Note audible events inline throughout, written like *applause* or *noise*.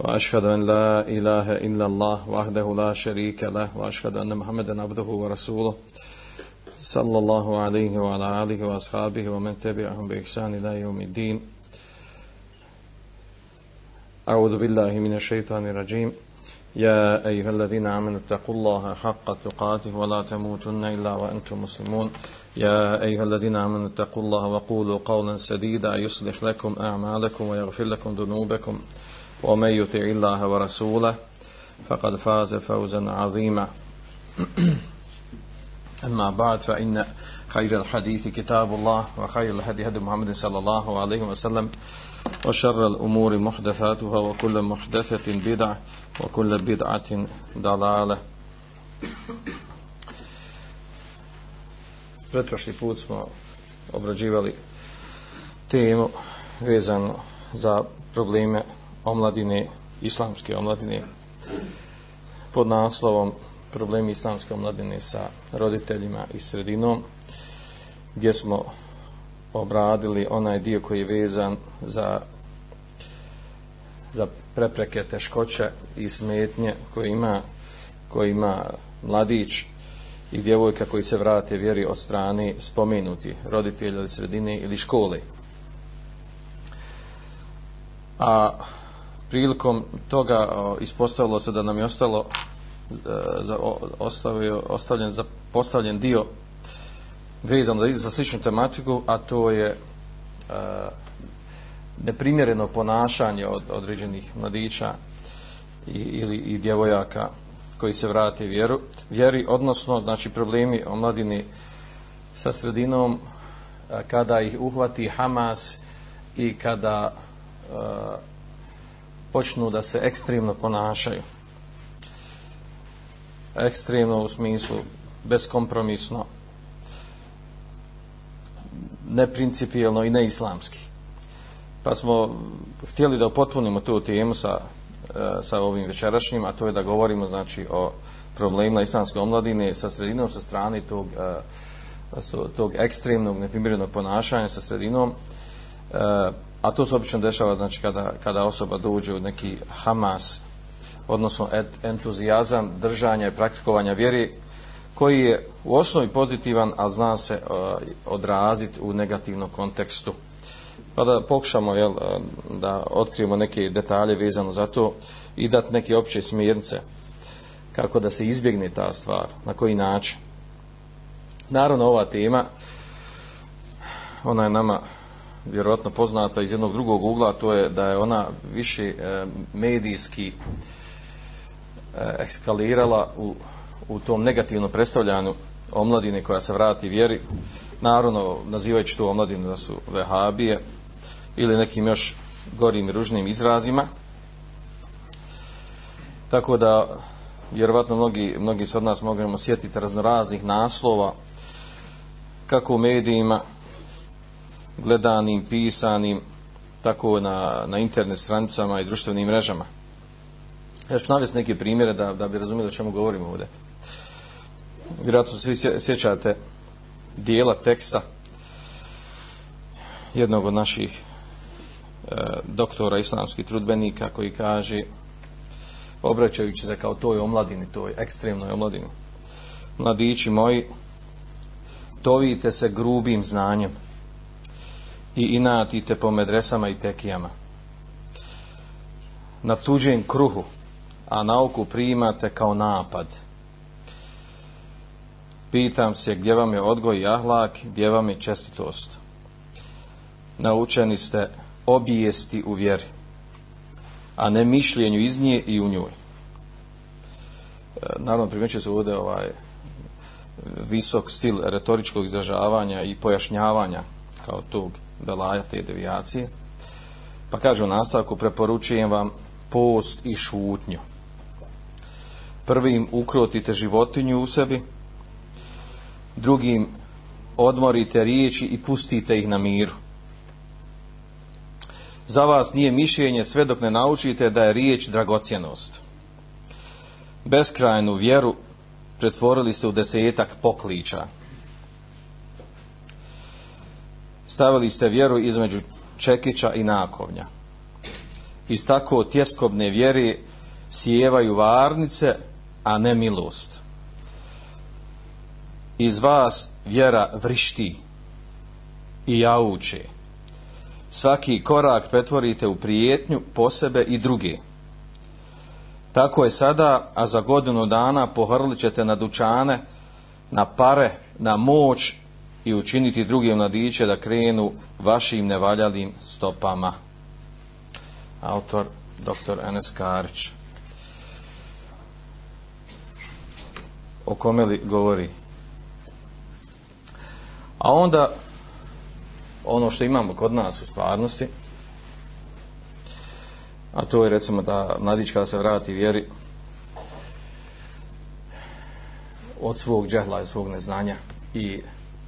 وأشهد أن لا إله إلا الله وحده لا شريك له وأشهد أن محمدا عبده ورسوله صلى الله عليه وعلى آله وأصحابه ومن تبعهم بإحسان إلى يوم الدين. أعوذ بالله من الشيطان الرجيم. يا أيها الذين آمنوا اتقوا الله حق تقاته ولا تموتن إلا وأنتم مسلمون. يا أيها الذين آمنوا اتقوا الله وقولوا قولا سديدا يصلح لكم أعمالكم ويغفر لكم ذنوبكم. ومن يطع الله ورسوله فقد فاز فوزا عظيما أما بعد فإن خير الحديث كتاب الله وخير الهدي هدي محمد صلى الله عليه وسلم وشر الأمور محدثاتها وكل محدثة بدعة وكل بدعة ضلالة Pretprošli put smo obrađivali temu vezano za probleme omladine, islamske omladine pod naslovom problemi islamske omladine sa roditeljima i sredinom gdje smo obradili onaj dio koji je vezan za za prepreke, teškoće i smetnje koje ima koji ima mladić i djevojka koji se vrate vjeri od strane spomenuti roditelja ili sredine ili škole. A prilikom toga ispostavilo se da nam je ostalo e, za, ostavio, ostavljen za postavljen dio vezan za sličnu tematiku, a to je uh, neprimjereno ponašanje od određenih mladića i, ili i djevojaka koji se vrate vjeru, vjeri, odnosno znači problemi o mladini sa sredinom e, kada ih uhvati Hamas i kada uh, počnu da se ekstremno ponašaju. Ekstremno u smislu beskompromisno neprincipijelno i neislamski. Pa smo htjeli da potpunimo tu temu sa, e, sa ovim večerašnjim, a to je da govorimo znači o problemima islamske omladine sa sredinom, sa strane tog, e, tog ekstremnog, neprimjerenog ponašanja sa sredinom. E, A to se obično dešava znači kada, kada osoba dođe u neki Hamas, odnosno entuzijazam držanja i praktikovanja vjeri, koji je u osnovi pozitivan, ali zna se e, odraziti u negativnom kontekstu. Pa da pokušamo jel, e, da otkrijemo neke detalje vezano za to i dati neke opće smjernice kako da se izbjegne ta stvar, na koji način. Naravno, ova tema, ona je nama vjerojatno poznata iz jednog drugog ugla, to je da je ona više e, medijski e, uh, ekskalirala u u tom negativnom predstavljanju omladine koja se vrati vjeri, naravno nazivajući tu omladinu da su vehabije ili nekim još gorim i ružnim izrazima. Tako da, vjerovatno mnogi, mnogi se od nas možemo sjetiti raznoraznih naslova kako u medijima, gledanim, pisanim, tako na, na internet stranicama i društvenim mrežama. Ja ću navesti neke primjere da, da bi razumijeli o čemu govorimo ovdje vjerojatno svi sjećate dijela teksta jednog od naših e, doktora islamskih trudbenika koji kaže obraćajući se kao toj omladini, toj ekstremnoj omladini mladići moji tovite se grubim znanjem i inatite po medresama i tekijama na tuđem kruhu a nauku primate kao napad Pitam se gdje vam je odgoj i ahlak, gdje vam je čestitost. Naučeni ste obijesti u vjeri, a ne mišljenju iz nje i u njoj. E, naravno, primjeće se ovdje ovaj visok stil retoričkog izražavanja i pojašnjavanja kao tog belaja te devijacije. Pa kaže u nastavku, preporučujem vam post i šutnju. Prvim ukrotite životinju u sebi, drugim odmorite riječi i pustite ih na miru. Za vas nije mišljenje sve dok ne naučite da je riječ dragocjenost. Beskrajnu vjeru pretvorili ste u desetak pokliča. Stavili ste vjeru između čekića i nakovnja. Iz tako tjeskobne vjere sjevaju varnice, a ne milost. Iz vas vjera vrišti i jauče. Svaki korak pretvorite u prijetnju po sebe i druge. Tako je sada, a za godinu dana pohrlit ćete na dučane, na pare, na moć i učiniti drugim mladiće da krenu vašim nevaljalim stopama. Autor dr. Enes Karić. O kome li govori? A onda ono što imamo kod nas u stvarnosti, a to je recimo da mladić kada se vrati vjeri od svog džehla i svog neznanja i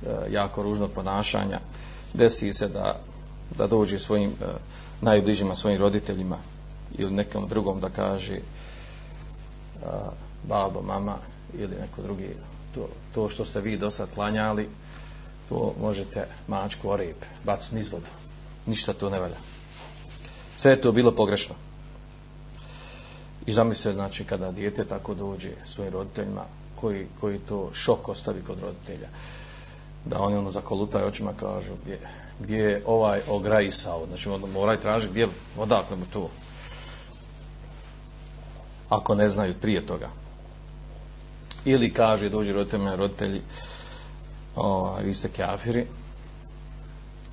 E, jako ružnog ponašanja. Desi se da, da dođe svojim e, najbližima svojim roditeljima ili nekom drugom da kaže e, babo, mama ili neko drugi to, to što ste vi do sad klanjali to možete mačku o rep baciti niz vodu ništa to ne valja. Sve je to bilo pogrešno. I zamislite znači kada dijete tako dođe svojim roditeljima koji, koji to šok ostavi kod roditelja da oni ono zakolutaju očima kažu gdje, gdje je ovaj ograjisao? Znači on moraju tražiti gdje odakle mu to? Ako ne znaju prije toga. Ili kaže dođe roditeljima roditelji o, vi ste kafiri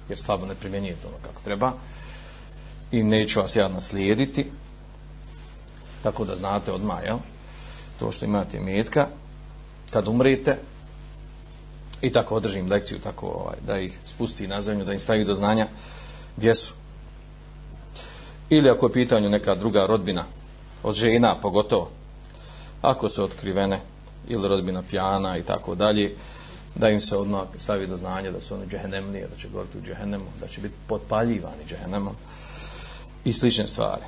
jer slabo ne primjenjujete ono kako treba i neću vas ja naslijediti. Tako da znate odmah jel? to što imate metka kad umrete i tako održim lekciju tako ovaj, da ih spusti na zemlju da im stavi do znanja gdje su ili ako je pitanju neka druga rodbina od žena pogotovo ako su otkrivene ili rodbina pijana i tako dalje da im se odmah stavi do znanja da su oni džehennemlije, da će goriti u džehennemu, da će biti potpaljivani džehennemom i slične stvari.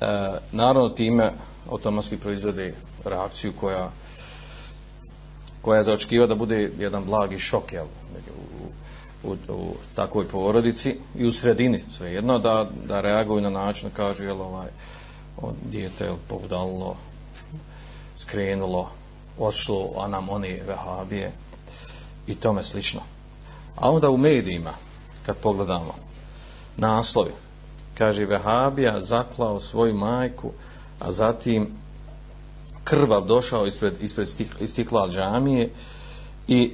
E, naravno time automatski proizvode reakciju koja koja je zaočkiva da bude jedan blagi šok jel, u, u, u takvoj porodici i u sredini svejedno da, da reaguju na način da kažu jel ovaj on dijete jel, povdalilo skrenulo odšlo a nam oni vehabije i tome slično. A onda u medijima, kad pogledamo, naslovi, kaže Vehabija zaklao svoju majku, a zatim krvav došao ispred, ispred stikla džamije i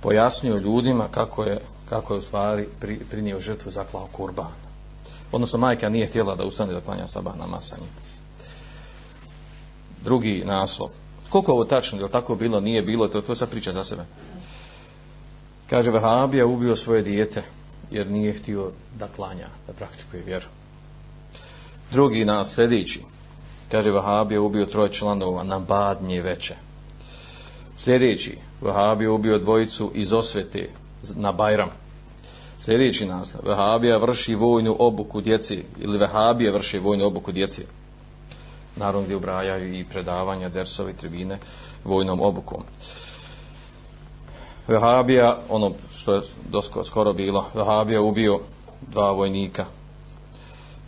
pojasnio ljudima kako je, kako je u stvari pri, prinio žrtvu zaklao kurban. Odnosno, majka nije htjela da ustane da klanja sabah na masanje. Drugi naslov. Koliko ovo tačno, je li tako bilo, nije bilo, to, to je sad priča za sebe. Kaže, Vahabija ubio svoje dijete jer nije htio da klanja, da praktikuje vjeru. Drugi nas sljedeći. Kaže, Vahabija ubio troje članova na badnje veče. Sljedeći. Vahabija ubio dvojicu iz osvete na Bajram. Sljedeći naslov, Vahabija vrši vojnu obuku djeci ili Vahabija vrši vojnu obuku djeci. Naravno gdje ubrajaju i predavanja, dersovi, tribine vojnom obukom. Vahabija, ono što je dosko, skoro bilo, Vahabija ubio dva vojnika.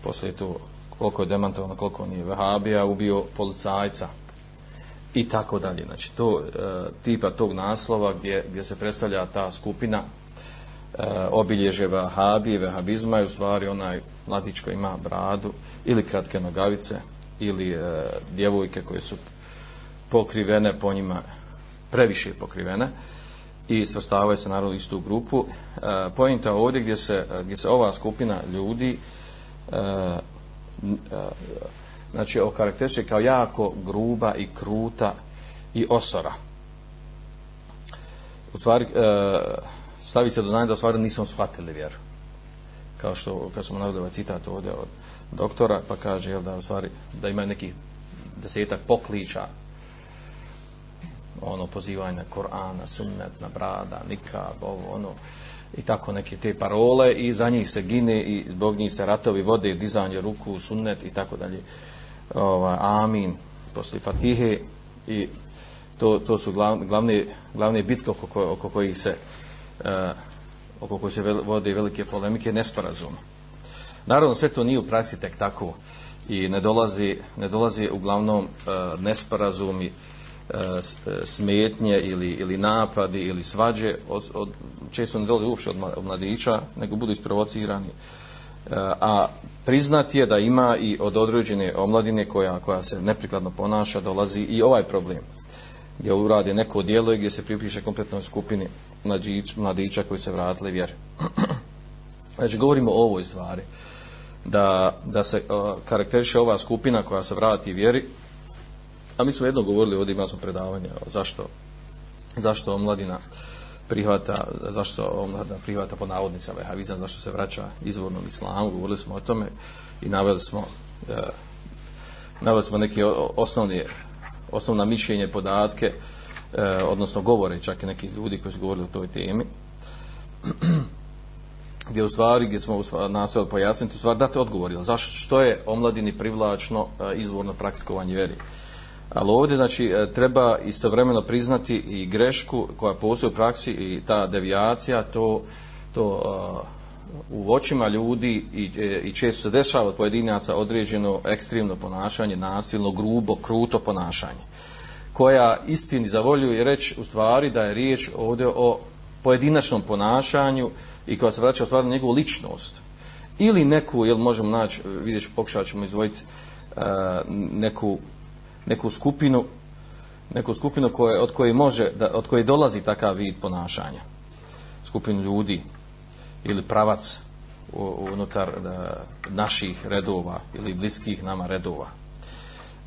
Poslije to, koliko je demantovano, koliko nije. Vehabija ubio policajca. I tako dalje. Znači, to e, tipa tog naslova gdje, gdje se predstavlja ta skupina e, obilježe Vehabije, Vehabizma je u stvari onaj mladić koji ima bradu ili kratke nogavice ili e, djevojke koje su pokrivene po njima previše pokrivene. I svrstavaju se naravno istu grupu. E, pojenta ovdje gdje se, gdje se ova skupina ljudi e, E, znači okarakteriše kao jako gruba i kruta i osora. U stvari e, stavi se do znanja da u stvari nismo shvatili vjeru. Kao što kad smo navodili ovaj citat ovdje od doktora pa kaže jel, da u stvari da ima neki desetak pokliča ono pozivanje na Koran, na sunnet, na brada, nikab, ovo, ono, i tako neke te parole i za njih se gine i zbog njih se ratovi vode, dizanje ruku, sunnet i tako dalje. Ova, amin, posle Fatihe i to, to su glavne, glavne bitke oko, oko kojih se uh, oko kojih se vode velike polemike, nesporazuma. Naravno, sve to nije u praksi tek tako i ne dolazi, ne dolazi uglavnom uh, nesporazumi E, e, smetnje ili, ili napadi ili svađe od, od, često ne dolazi uopšte od mladića nego budu isprovocirani e, a priznat je da ima i od određene omladine koja, koja se neprikladno ponaša dolazi i ovaj problem gdje uradi neko dijelo i gdje se pripiše kompletnoj skupini mladić, mladića koji se vratili vjer. *clears throat* znači, govorimo o ovoj stvari. Da, da se uh, karakteriše ova skupina koja se vrati vjeri. A mi smo jedno govorili, ovdje imali smo predavanje o zašto, zašto omladina prihvata, zašto omladina prihvata po navodnicama vehavizam, zašto se vraća izvornom islamu, govorili smo o tome i naveli smo e, naveli smo neke osnovne osnovna mišljenje, podatke, e, odnosno govore čak i nekih ljudi koji su govorili o toj temi, *clears throat* gdje u stvari, gdje smo nastojali pojasniti, u stvari date odgovor, zašto, što je omladini privlačno eh, izvorno praktikovanje vjeri. Ali ovdje, znači, e, treba istovremeno priznati i grešku koja postoji u praksi i ta devijacija, to, to u očima ljudi i, e, i često se dešava od pojedinaca određeno ekstremno ponašanje, nasilno, grubo, kruto ponašanje, koja istini zavoljuje reći u stvari da je riječ ovdje o pojedinačnom ponašanju i koja se vraća u stvari na njegovu ličnost. Ili neku, jel možemo naći, vidjeti, pokušat ćemo izvojiti e, neku, neku skupinu, neku skupinu koje, od koje može, da, od koje dolazi takav vid ponašanja. Skupinu ljudi, ili pravac unutar da, naših redova ili bliskih nama redova.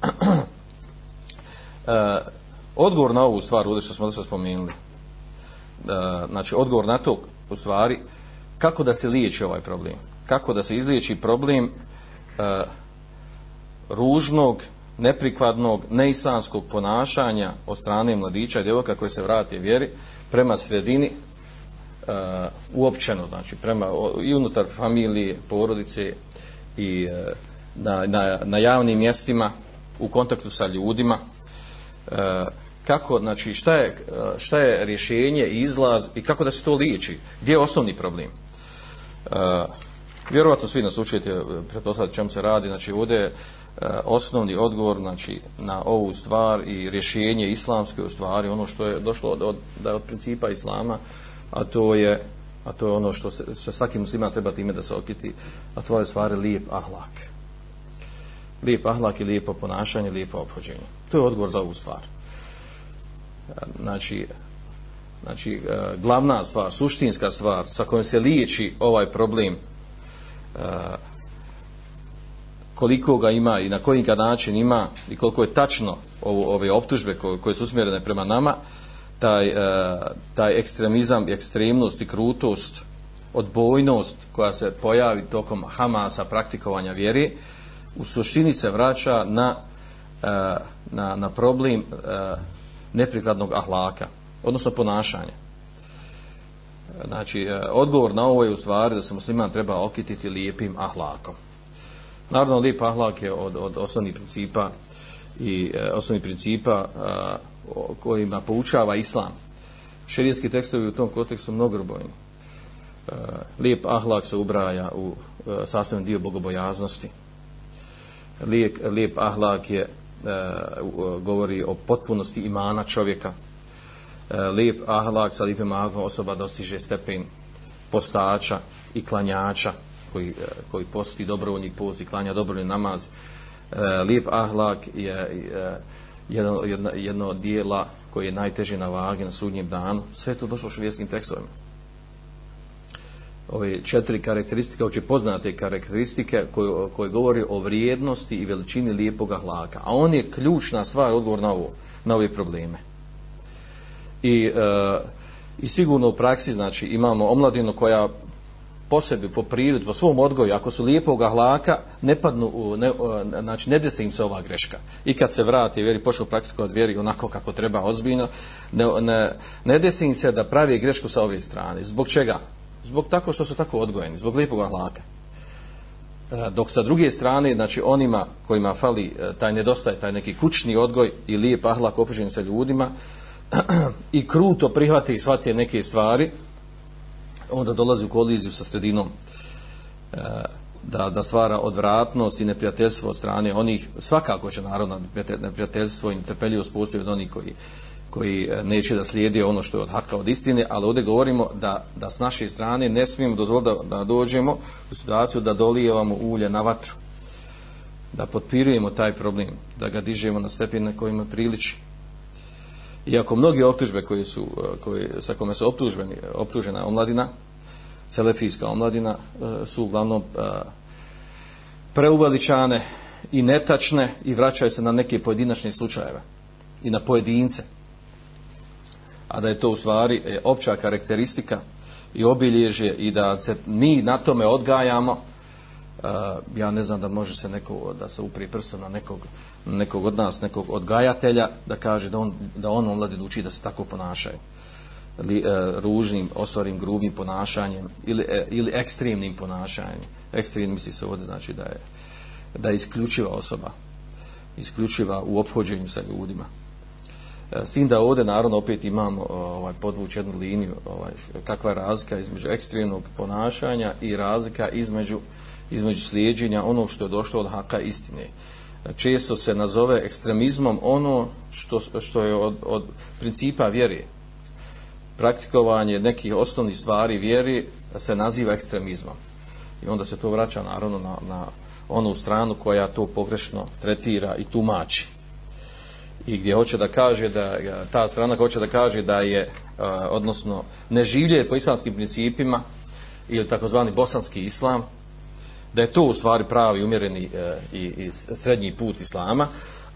*clears throat* e, odgovor na ovu stvar, ovdje što smo da se spomenuli, e, znači odgovor na to u stvari, kako da se liječi ovaj problem? Kako da se izliječi problem e, ružnog, neprikladnog, neislamskog ponašanja od strane mladića i djevojka koji se vrati vjeri prema sredini e, uopćeno, znači prema i unutar familije, porodice i e, na, na, na javnim mjestima u kontaktu sa ljudima. E, kako, znači šta je, šta je rješenje i izlaz i kako da se to liječi, gdje je osnovni problem? E, vjerovatno svi nas učite pretpostavljati čemu se radi, znači ovdje Eh, osnovni odgovor znači, na ovu stvar i rješenje islamske u stvari, ono što je došlo od, od, od principa islama a to je a to je ono što se, se svaki muslima treba time da se okiti, a to je stvari lijep ahlak. Lijep ahlak i lijepo ponašanje, lijepo obhođenje. To je odgovor za ovu stvar. Eh, znači, znači eh, glavna stvar, suštinska stvar sa kojom se liječi ovaj problem koliko ga ima i na koji ga način ima i koliko je tačno ovo, ove optužbe koje, koje su usmjerene prema nama, taj, e, taj ekstremizam, ekstremnost i krutost, odbojnost koja se pojavi tokom Hamasa praktikovanja vjeri, u suštini se vraća na, e, na, na problem e, neprikladnog ahlaka, odnosno ponašanja. Znači, e, odgovor na ovo je u stvari da se musliman treba okititi lijepim ahlakom. Naravno, lijep ahlak je od, od osnovnih principa i e, osnovnih principa e, a, kojima poučava islam. Šerijski tekstovi u tom kontekstu mnogobrojni. E, lijep ahlak se ubraja u e, sastavni dio bogobojaznosti. Lijep, lijep ahlak je e, e, govori o potpunosti imana čovjeka. E, lijep ahlak sa lijepim ahlakom osoba dostiže stepen postača i klanjača koji, eh, koji posti dobrovoljni post i klanja dobrovoljni namaz. E, lijep ahlak je e, jedno, jedno, jedno od dijela koje je najteže na vagi na sudnjem danu. Sve to došlo u tekstovima. Ove četiri karakteristike, uopće poznate karakteristike koje, koje govori o vrijednosti i veličini lijepog ahlaka. A on je ključna stvar, odgovor na, ovo, na ove probleme. I, e, I sigurno u praksi, znači, imamo omladinu koja po sebi, po prirodi, po svom odgoju, ako su lijepog ahlaka, ne padnu, u, ne, znači ne desi im se ova greška. I kad se vrati vjeri, počnu praktikovati vjeri onako kako treba ozbiljno, ne, ne, ne desi im se da pravi grešku sa ove strane. Zbog čega? Zbog tako što su tako odgojeni, zbog lijepog ahlaka. E, dok sa druge strane, znači onima kojima fali e, taj nedostaje, taj neki kućni odgoj i lijep ahlak opužen sa ljudima *clears throat* i kruto prihvati i shvati neke stvari, onda dolazi u koliziju sa sredinom e, da, da stvara odvratnost i neprijateljstvo od strane onih, svakako će narodno neprijateljstvo i netrpeljivost postoji od onih koji, koji e, neće da slijedi ono što je od haka od istine, ali ovdje govorimo da, da s naše strane ne smijemo dozvoliti da, da dođemo u situaciju da dolijevamo ulje na vatru, da potpirujemo taj problem, da ga dižemo na stepen na kojima priliči. Iako mnogi optužbe koje su, e, koje, koji, sa kome su optužbeni, optužena omladina, selefijska omladina, e, su uglavnom e, preuveličane i netačne i vraćaju se na neke pojedinačne slučajeve i na pojedince. A da je to u stvari opća karakteristika i obilježje i da se mi na tome odgajamo ja ne znam da može se neko da se upri prstom na nekog, nekog od nas, nekog odgajatelja da kaže da on, da on omladin uči da se tako ponašaju. Li, e, ružnim, osorim, grubim ponašanjem ili, e, ili ekstremnim ponašanjem. Ekstremni misli se ovdje znači da je da je isključiva osoba isključiva u obhođenju sa ljudima. E, s tim da ovdje naravno opet imamo ovaj, podvuć jednu liniju ovaj, kakva je razlika između ekstremnog ponašanja i razlika između, između slijedženja ono što je došlo od haka istine. Često se nazove ekstremizmom ono što, što je od, od principa vjere. Praktikovanje nekih osnovnih stvari vjeri se naziva ekstremizmom. I onda se to vraća naravno na, na onu stranu koja to pogrešno tretira i tumači i gdje hoće da kaže da ta strana hoće da kaže da je odnosno ne življe po islamskim principima ili takozvani bosanski islam da je to u stvari pravi umjereni e, i, i srednji put islama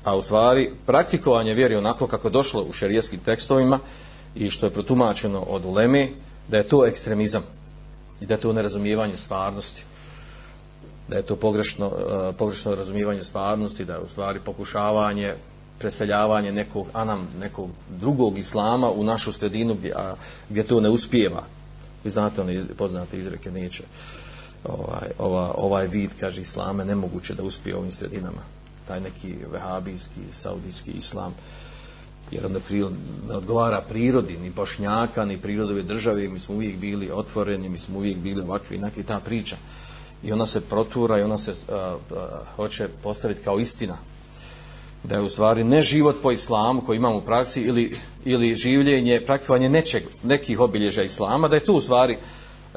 a u stvari praktikovanje vjeri onako kako došlo u šerijskim tekstovima i što je protumačeno od uleme da je to ekstremizam i da je to nerazumijevanje stvarnosti da je to pogrešno, e, pogrešno razumijevanje stvarnosti, da je u stvari pokušavanje preseljavanje nekog anam, nekog drugog islama u našu sredinu gdje, a, gdje to ne uspijeva. Vi znate one iz, poznate izreke neće. Ovaj, ova, ovaj vid, kaže islame, nemoguće da uspije u ovim sredinama. Taj neki vehabijski, saudijski islam jer onda pri, ne odgovara prirodi, ni bošnjaka, ni prirodove države, mi smo uvijek bili otvoreni, mi smo uvijek bili ovakvi, inaki ta priča. I ona se protura i ona se a, a, hoće postaviti kao istina, da je u stvari ne život po islamu koji imamo u praksi ili, ili življenje, praktikovanje nečeg, nekih obilježa islama, da je to u stvari,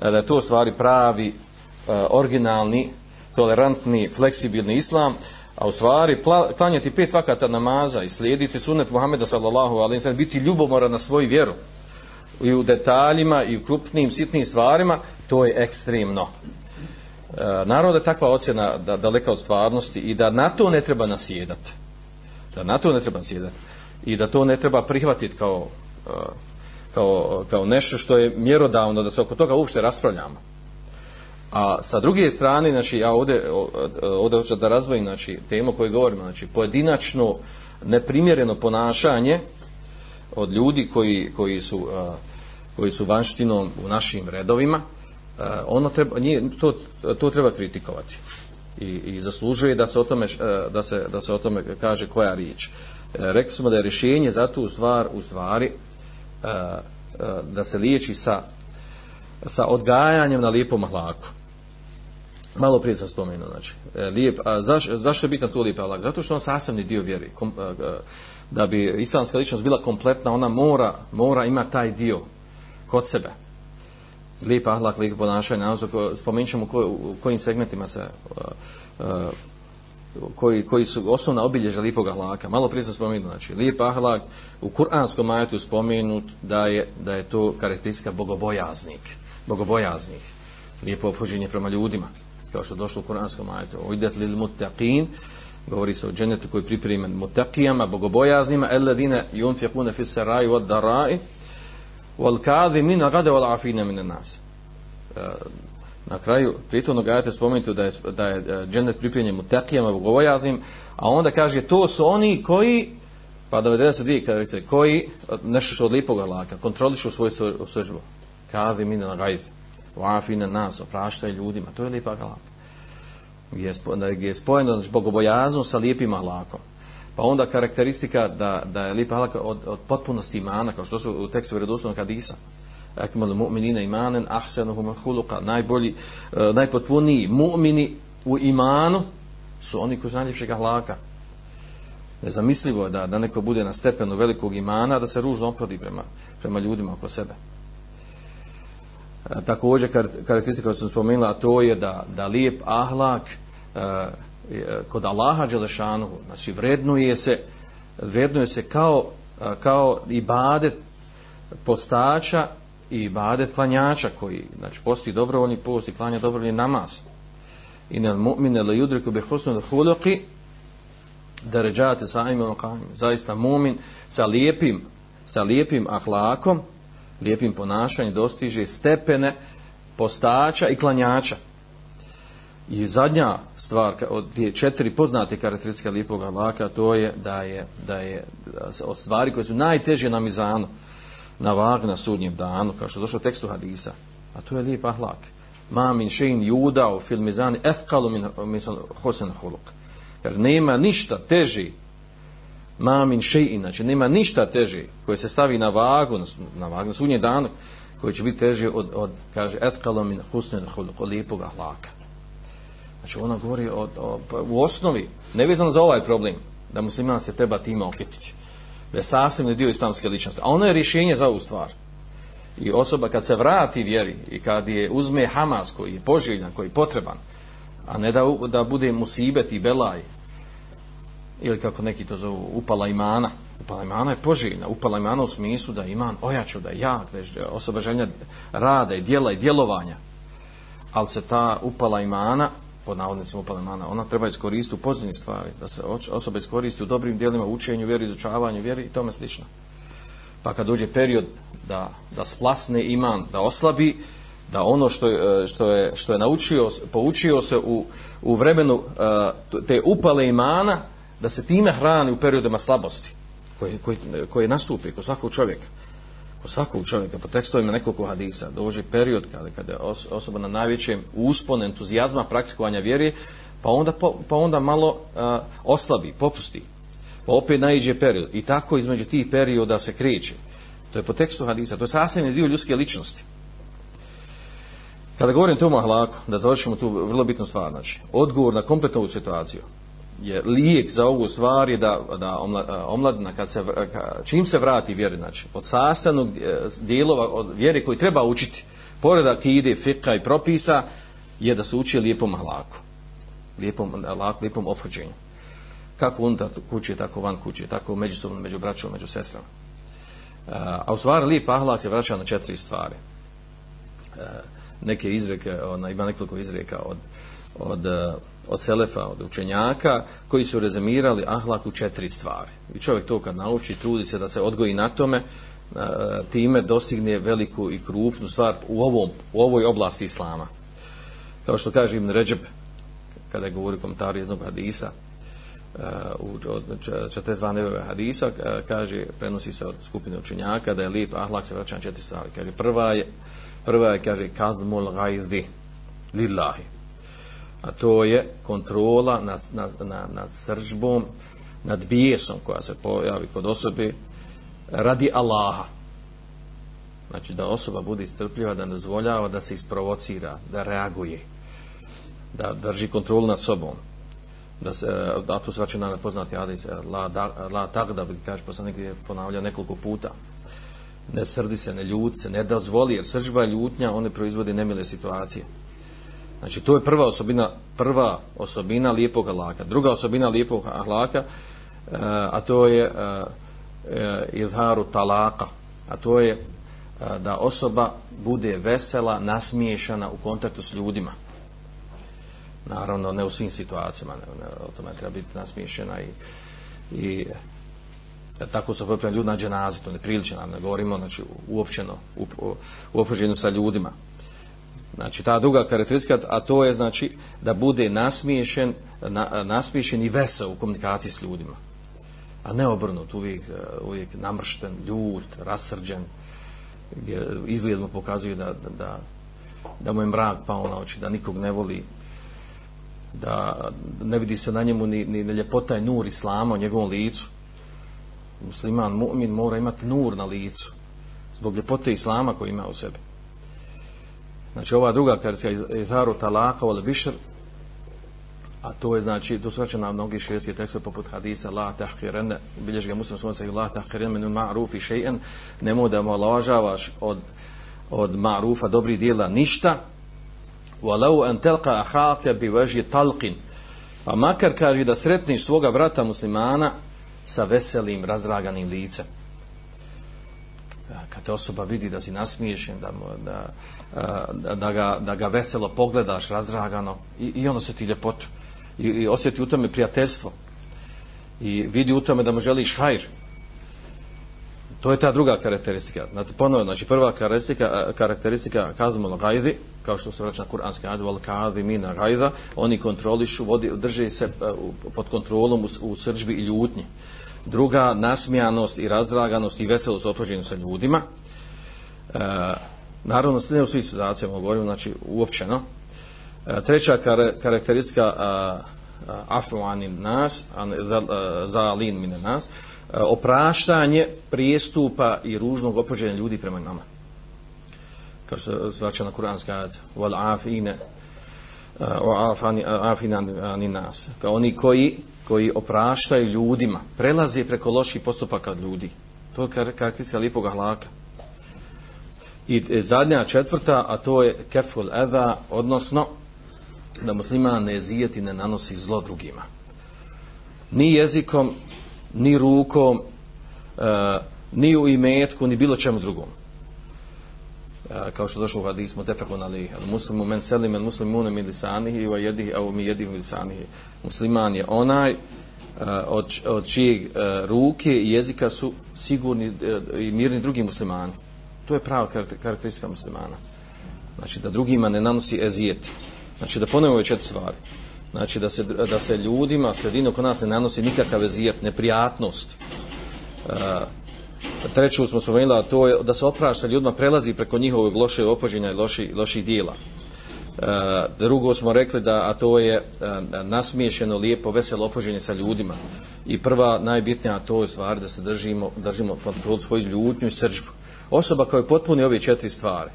da je to u stvari pravi, Eh, originalni, tolerantni, fleksibilni islam, a u stvari klanjati pet vakata namaza i slijediti sunet Muhameda sallallahu alaihi sallam, biti ljubomoran na svoju vjeru i u detaljima i u krupnim, sitnim stvarima, to je ekstremno. Eh, e, naravno da je takva ocjena da, daleka od stvarnosti i da na to ne treba nasjedati da na to ne treba nasjedati. i da to ne treba prihvatiti kao, eh, kao, kao nešto što je mjerodavno da se oko toga uopšte raspravljamo. A sa druge strane, znači, ja ovdje, ovdje hoću da razvojim znači, temu koju govorimo, znači, pojedinačno neprimjereno ponašanje od ljudi koji, koji, su, koji su vanštinom u našim redovima, ono treba, nije, to, to treba kritikovati i, i zaslužuje da se o tome da se da se o tome kaže koja riječ. E, rekli smo da je rješenje za tu stvar u stvari da se liječi sa sa odgajanjem na lijepom hlaku. Malo prije sam spomenuo, znači, e, lijep, a zaš, zašto je bitan tu lijep ahlak? Zato što on sasvni dio vjeri. Kom, e, e, da bi islamska ličnost bila kompletna, ona mora, mora ima taj dio kod sebe lijep ahlak, lijep ponašanje, naozor, ono spomenut ćemo ko, u kojim segmentima se, koji, koji su osnovna obilježa lijepog ahlaka. Malo prije sam spomenuo, znači, lijep ahlak, u kuranskom majetu spomenut da je, da je to karakteristika bogobojaznik, bogobojaznih, lijepo obhođenje prema ljudima, kao što je došlo u kuranskom ajetu Ujdet lil mutaqin, govori se o dženetu koji pripremljen mutaqijama, bogobojaznima, alladine yunfiquna fi sarai wad darai, wal kadhimina gada wal afina min nas e, Na kraju pritomnog ajeta spomenuto da je, da je dženet džennet pripremljen mutakijama, bogobojaznim, a onda kaže to su oni koji, pa da vedete se koji e, nešto što od lipog laka, kontrolišu svoju sržbu. Kazi gajde Wafina nas, opraštaj ljudima, to je lipa ahlak. Gdje je, spojeno, gdje je spojeno znači, bogobojazno sa lijepim ahlakom. Pa onda karakteristika da, da je lipa ahlak od, od potpunosti imana, kao što su u tekstu vjerodostojnog hadisa akmal mu'minina imanan ahsenuhum huluka. najbolji uh, najpotpuniji mu'mini u imanu su oni koji su najljepšeg ahlaka nezamislivo je da, da neko bude na stepenu velikog imana da se ružno ophodi prema, prema ljudima oko sebe također karakteristika koju sam spomenula to je da, da lijep ahlak e, kod Allaha Đelešanu znači vrednuje se vrednuje se kao e, kao ibadet postača i ibadet klanjača koji znači posti dobrovoljni post i klanja dobrovoljni namaz. I mu'mine le yudriku bi husnu khuluqi darajat sa'im wa qam zaista mu'min sa lijepim sa lijepim ahlakom lijepim ponašanjem dostiže stepene postača i klanjača i zadnja stvar od te četiri poznate karakteristike lijepog ahlaka to je da je da je od stvari koje su najteže na mizanu na vag na sudnjem danu, kao što došlo u tekstu hadisa. A to je lijep ahlak. Ma min šein juda u filmizani ethkalu min, min hosen huluk. Jer nema ništa teži mamin šein, znači nema ništa teže koje se stavi na vagu, na vagu na sudnjem danu, koji će biti teži od, od kaže, etkalo min hosen huluk, od lijepog ahlaka. Znači ona govori o, o, pa u osnovi, nevezano za ovaj problem, da musliman se treba time okititi da je sasvim dio islamske ličnosti. A ono je rješenje za ovu stvar. I osoba kad se vrati vjeri i kad je uzme Hamas koji je poželjan, koji je potreban, a ne da, da bude musibet i belaj, ili kako neki to zovu, upala imana. Upala imana je poželjna. Upala imana u smislu da iman ojačao, da je jak, da je osoba željna rada i dijela i djelovanja. Ali se ta upala imana pod navodnicima upala imana, ona treba iskoristiti u pozitivnim stvari, da se osoba iskoristi u dobrim dijelima učenju, vjeri, izučavanju, vjeri i tome slično. Pa kad dođe period da, da splasne iman, da oslabi, da ono što je, što je, što je naučio, poučio se u, u vremenu eh, te upale imana, da se time hrani u periodima slabosti koji, koji, koji nastupi kod svakog čovjeka kod svakog čovjeka, po tekstovima nekoliko hadisa, dođe period kada, kada je osoba na najvećem uspon, entuzijazma, praktikovanja vjeri, pa onda, pa onda malo a, oslabi, popusti. Pa opet najđe period. I tako između tih perioda se kreće. To je po tekstu hadisa. To je sasvim dio ljudske ličnosti. Kada govorim tomu ahlaku, da završimo tu vrlo bitnu stvar, znači, odgovor na kompletnu ovu situaciju, je lijek za ovu stvar je da, da e, omladina kad se, čim se vrati vjeri, znači od sastavnog e, dijelova od vjeri koji treba učiti, pored akide, fika i propisa, je da se uči lijepom hlaku, Lijepom lak, lijepom obhođenju. Kako unutar kuće, tako van kuće, tako međusobno, među braćom, među sestrama. E, a u stvari lijep ahlak se vraća na četiri stvari. Neke izreke, ona, ima nekoliko izreka od, od eh, od selefa, od učenjaka, koji su rezimirali ahlak u četiri stvari. I čovjek to kad nauči, trudi se da se odgoji na tome, eh, time dostigne veliku i krupnu stvar u, ovom, u ovoj oblasti islama. Kao što kaže Ibn Ređeb, kada je govori komentaru jednog hadisa, eh, u 42 neveve hadisa, kaže, prenosi se od skupine učenjaka, da je lijep ahlak se vraća na četiri stvari. Kaže, prva je, prva je, kaže, kazmul gajzi lillahi a to je kontrola nad, nad, nad, nad sržbom, nad bijesom koja se pojavi kod osobe radi Allaha. Znači da osoba bude istrpljiva, da ne dozvoljava da se isprovocira, da reaguje, da drži kontrolu nad sobom. Da se, da to svače na poznati adis, la, da, la tak da bi, kaže, poslanik je ponavljao nekoliko puta. Ne srdi se, ne ljud se, ne dozvoli, jer sržba i ljutnja, one proizvode nemile situacije. Znači to je prva osobina, prva osobina lijepog ahlaka. Druga osobina lijepog ahlaka, eh, a to je eh, eh, izharu talaka. A to je da osoba bude vesela, nasmiješana u kontaktu s ljudima. Naravno, ne u svim situacijama, ne, ne, o tome treba biti nasmiješana i, i tako se popravljaju ljudi na dženazi, to ne prilično nam ne govorimo, znači uopćeno, u, u, u sa ljudima Znači, ta druga karakteristika, a to je, znači, da bude nasmiješen, na, nasmiješen i vesel u komunikaciji s ljudima. A ne obrnut, uvijek, e, uvijek namršten, ljut, rasrđen, gdje izgledno pokazuje da, da, da mu je mrak pao na oči, da nikog ne voli, da ne vidi se na njemu ni, ni, ni ljepota i nur islama u njegovom licu. Musliman, mu'min mora imati nur na licu zbog ljepote islama koji ima u sebi. Znači ova druga karakteristika je zaru talaka wal bishr a to je znači to se na mnogi širijski tekstove poput hadisa la tahqiran bilježi ga muslim sunca i la tahqiran min ma'ruf shay'an nemo da malažavaš od od ma'rufa dobri djela ništa. Walau an talqa akhaka bi wajhi talqin pa makar kaže da sretniš svoga brata muslimana sa veselim razraganim licem. Kad te osoba vidi da si nasmiješen, da, da, da, da, ga, da ga veselo pogledaš, razdragano, i, i ono se ti ljepotu. I, I osjeti u tome prijateljstvo. I vidi u tome da mu želiš hajr. To je ta druga karakteristika. Znači, ponovno, znači prva karakteristika, eh, karakteristika kazmul gajdi, kao što se vraća na kuranski ajde wal kazi mina gajda, oni kontrolišu, vodi, drže se eh, pod kontrolom u, u srđbi i ljutnji druga nasmijanost i razdraganost i veselost opođenju sa ljudima e, naravno ne u svih situacijama govorimo, znači uopćeno. E, treća kar karakteristika e, e, afuanin nas za, e, za alin mine nas opraštanje prijestupa i ružnog opođenja ljudi prema nama. Kao što se zvača na kuranski ad wal afine o afina ni nas. Kao oni koji koji opraštaju ljudima prelaze preko loših postupaka ljudi. To je karakteristika lipog ahlaka i e, zadnja četvrta a to je keful eda odnosno da muslima ne zijeti ne nanosi zlo drugima. Ni jezikom ni rukom e, ni u imetku ni bilo čemu drugom. E, kao što došlo u hadismu, mutafakun ali muslimu men selim men muslimune mi lisanihi wa jedih, au mi jedih min lisanihi. Musliman je onaj e, od, od čijeg ruke i jezika su sigurni i mirni drugi muslimani to je prava karakteristika muslimana znači da drugima ne nanosi ezijet znači da ponovimo ove četiri stvari znači da se, da se ljudima sredino oko nas ne nanosi nikakav ezijet neprijatnost e, treću smo spomenuli, a to je da se oprašta ljudima prelazi preko njihovog loše opođenja i loši, loših dijela. E, drugo smo rekli da a to je e, nasmiješeno, lijepo, veselo opođenje sa ljudima. I prva, najbitnija, a to je stvar da se držimo, držimo pod svoju ljutnju i srđbu. Osoba koja je potpuni ove četiri stvari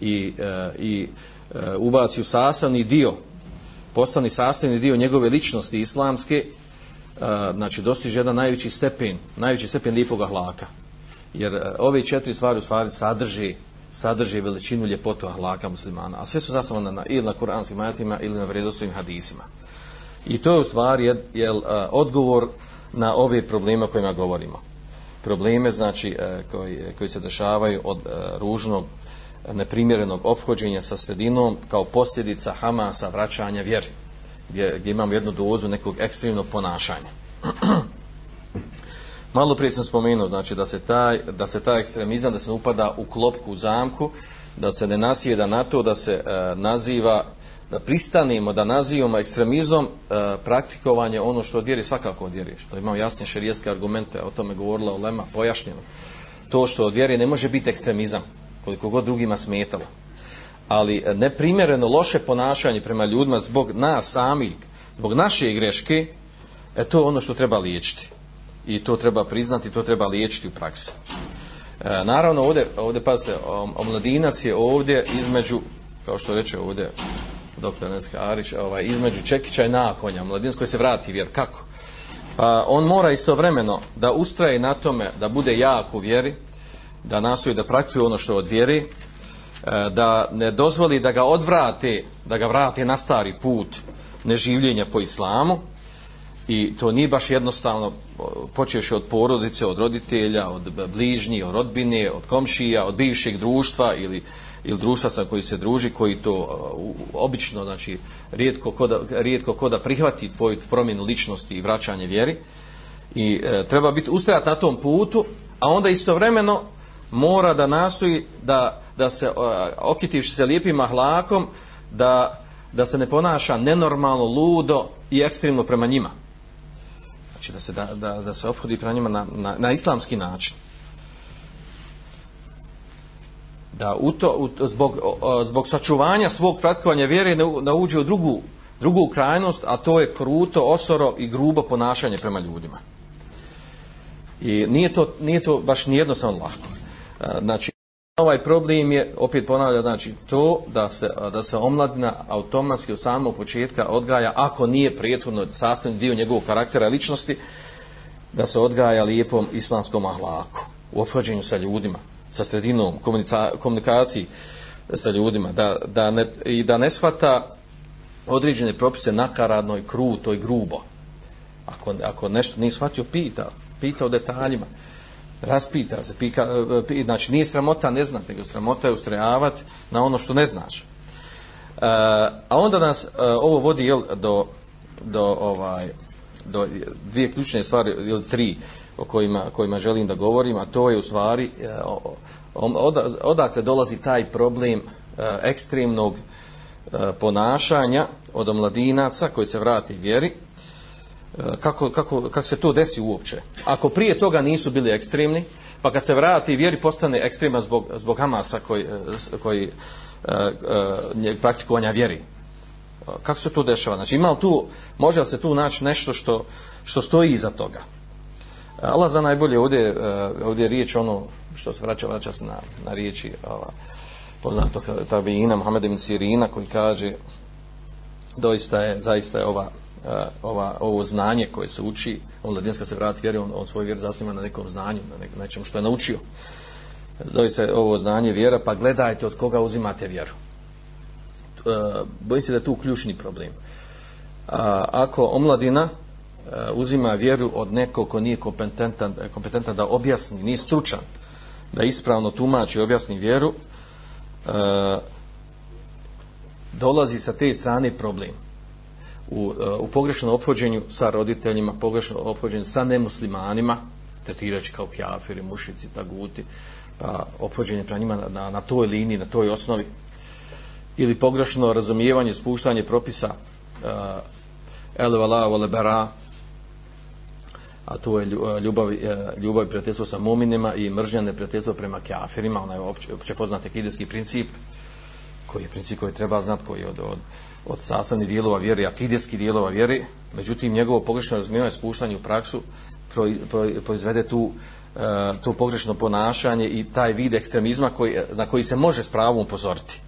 i, e, i e, ubaci u sastavni dio, postani sastavni dio njegove ličnosti islamske, e, znači dostiže jedan najveći stepen, najveći stepen lijepog ahlaka. Jer e, ove četiri stvari u stvari sadrži sadrži veličinu ljepotu ahlaka muslimana, a sve su zasnovane na, ili na kuranskim ajatima ili na vredostovim hadisima. I to je u stvari jel, jel, odgovor na ove probleme o kojima govorimo. Probleme znači e, koji, koji se dešavaju od e, ružnog neprimjerenog ophođenja sa sredinom kao posljedica Hamasa vraćanja vjeri gdje, gdje imamo jednu dozu nekog ekstremnog ponašanja. *clears throat* Malo prije sam spomenuo, znači da se taj, da se taj ekstremizam, da se upada u klopku, u zamku, da se ne nasjeda na to, da se e, naziva, da pristanemo, da nazivamo ekstremizom e, praktikovanje ono što odvjeri svakako odvjeri. Što imamo jasne šerijeske argumente, o tome govorila Olema, pojašnjeno. To što odvjeri ne može biti ekstremizam, koliko god drugima smetalo ali e, neprimjereno loše ponašanje prema ljudima zbog nas samih, zbog naše greške, e to je ono što treba liječiti. I to treba priznati, to treba liječiti u praksi. E, naravno, ovdje, ovdje pa se, omladinac je ovdje između, kao što reče ovdje doktor Neska Arić, ovaj, između Čekića i Nakonja, mladinac koji se vrati vjer, kako? Pa on mora istovremeno da ustraje na tome da bude jak u vjeri, da nastoji da praktikuje ono što od vjeri, e, da ne dozvoli da ga odvrate, da ga vrate na stari put neživljenja po islamu i to nije baš jednostavno počeš od porodice, od roditelja, od bližnji, od rodbine, od komšija, od bivšeg društva ili, ili društva sa koji se druži, koji to uh, obično, znači, rijetko koda, rijetko koda prihvati tvoju promjenu ličnosti i vraćanje vjeri i uh, treba biti ustrajati na tom putu, a onda istovremeno mora da nastoji da, da se, uh, okitivši se lijepim ahlakom, da, da se ne ponaša nenormalno, ludo i ekstremno prema njima. Znači da se, da, da, da se obhodi prema njima na, na, na islamski način. Da u to, u, zbog, zbog sačuvanja svog pratkovanja vjere ne, uđe u drugu, drugu krajnost, a to je kruto, osoro i grubo ponašanje prema ljudima. I nije to, nije to baš nijednostavno lako. E, znači, ovaj problem je, opet ponavlja, znači, to da se, da se omladina automatski od samog početka odgaja, ako nije prijetno sastavni dio njegovog karaktera i ličnosti, da se odgaja lijepom islamskom ahlaku, u ophođenju sa ljudima, sa sredinom, komunikaciji sa ljudima, da, da ne, i da ne shvata određene propise nakaradno i kruto i grubo. Ako, ako nešto nije shvatio, pita, pita o detaljima raspita se, pika, pita, znači nije sramota ne znati, nego sramota je ustrajavati na ono što ne znaš. E, a onda nas e, ovo vodi jel, do, do, ovaj, do dvije ključne stvari, ili tri, o kojima, kojima želim da govorim, a to je u stvari e, odakle dolazi taj problem e, ekstremnog e, ponašanja od omladinaca koji se vrati vjeri, kako, kako, kako se to desi uopće. Ako prije toga nisu bili ekstremni, pa kad se vrati vjeri postane ekstrema zbog, zbog Hamasa koji, koji praktikovanja vjeri. Kako se to dešava? Znači ima tu, može li se tu naći nešto što, što stoji iza toga? Allah za najbolje ovdje, eh, ovdje je riječ ono što se vraća, vraća se na, na riječi ova, poznato tabijina Muhammed ibn Sirina koji kaže doista je, zaista je ova eh, ova, ovo znanje koje se uči, on mladinska se vrati vjeri, on, on svoj vjer zasniva na nekom znanju, na nek, nečem što je naučio. Doista je ovo znanje vjera, pa gledajte od koga uzimate vjeru. E, bojim se da je tu ključni problem. A, ako omladina Eh, uzima vjeru od nekog ko nije kompetentan, eh, kompetentan da objasni, nije stručan, da ispravno tumači i objasni vjeru, a, dolazi sa te strane problem. U, u pogrešnom ophođenju sa roditeljima, pogrešnom ophođenju sa nemuslimanima, tretirajući kao kjafiri, mušici, taguti, pa ophođenje pra njima na, na, na toj liniji, na toj osnovi, ili pogrešno razumijevanje, spuštanje propisa uh, ele vala vole bera, a to je e, ljubav, e, ljubav i prijateljstvo sa muminima i mržnja neprijateljstvo prema kafirima, onaj opće, opće poznat kidijski princip, koji je princip koji treba znati, koji je od, od, od sastavnih dijelova vjeri, akidijski dijelova vjeri, međutim njegovo pogrešno razumijevanje spuštanje u praksu proizvede tu, e, to pogrešno ponašanje i taj vid ekstremizma koji, na koji se može s pravom upozoriti.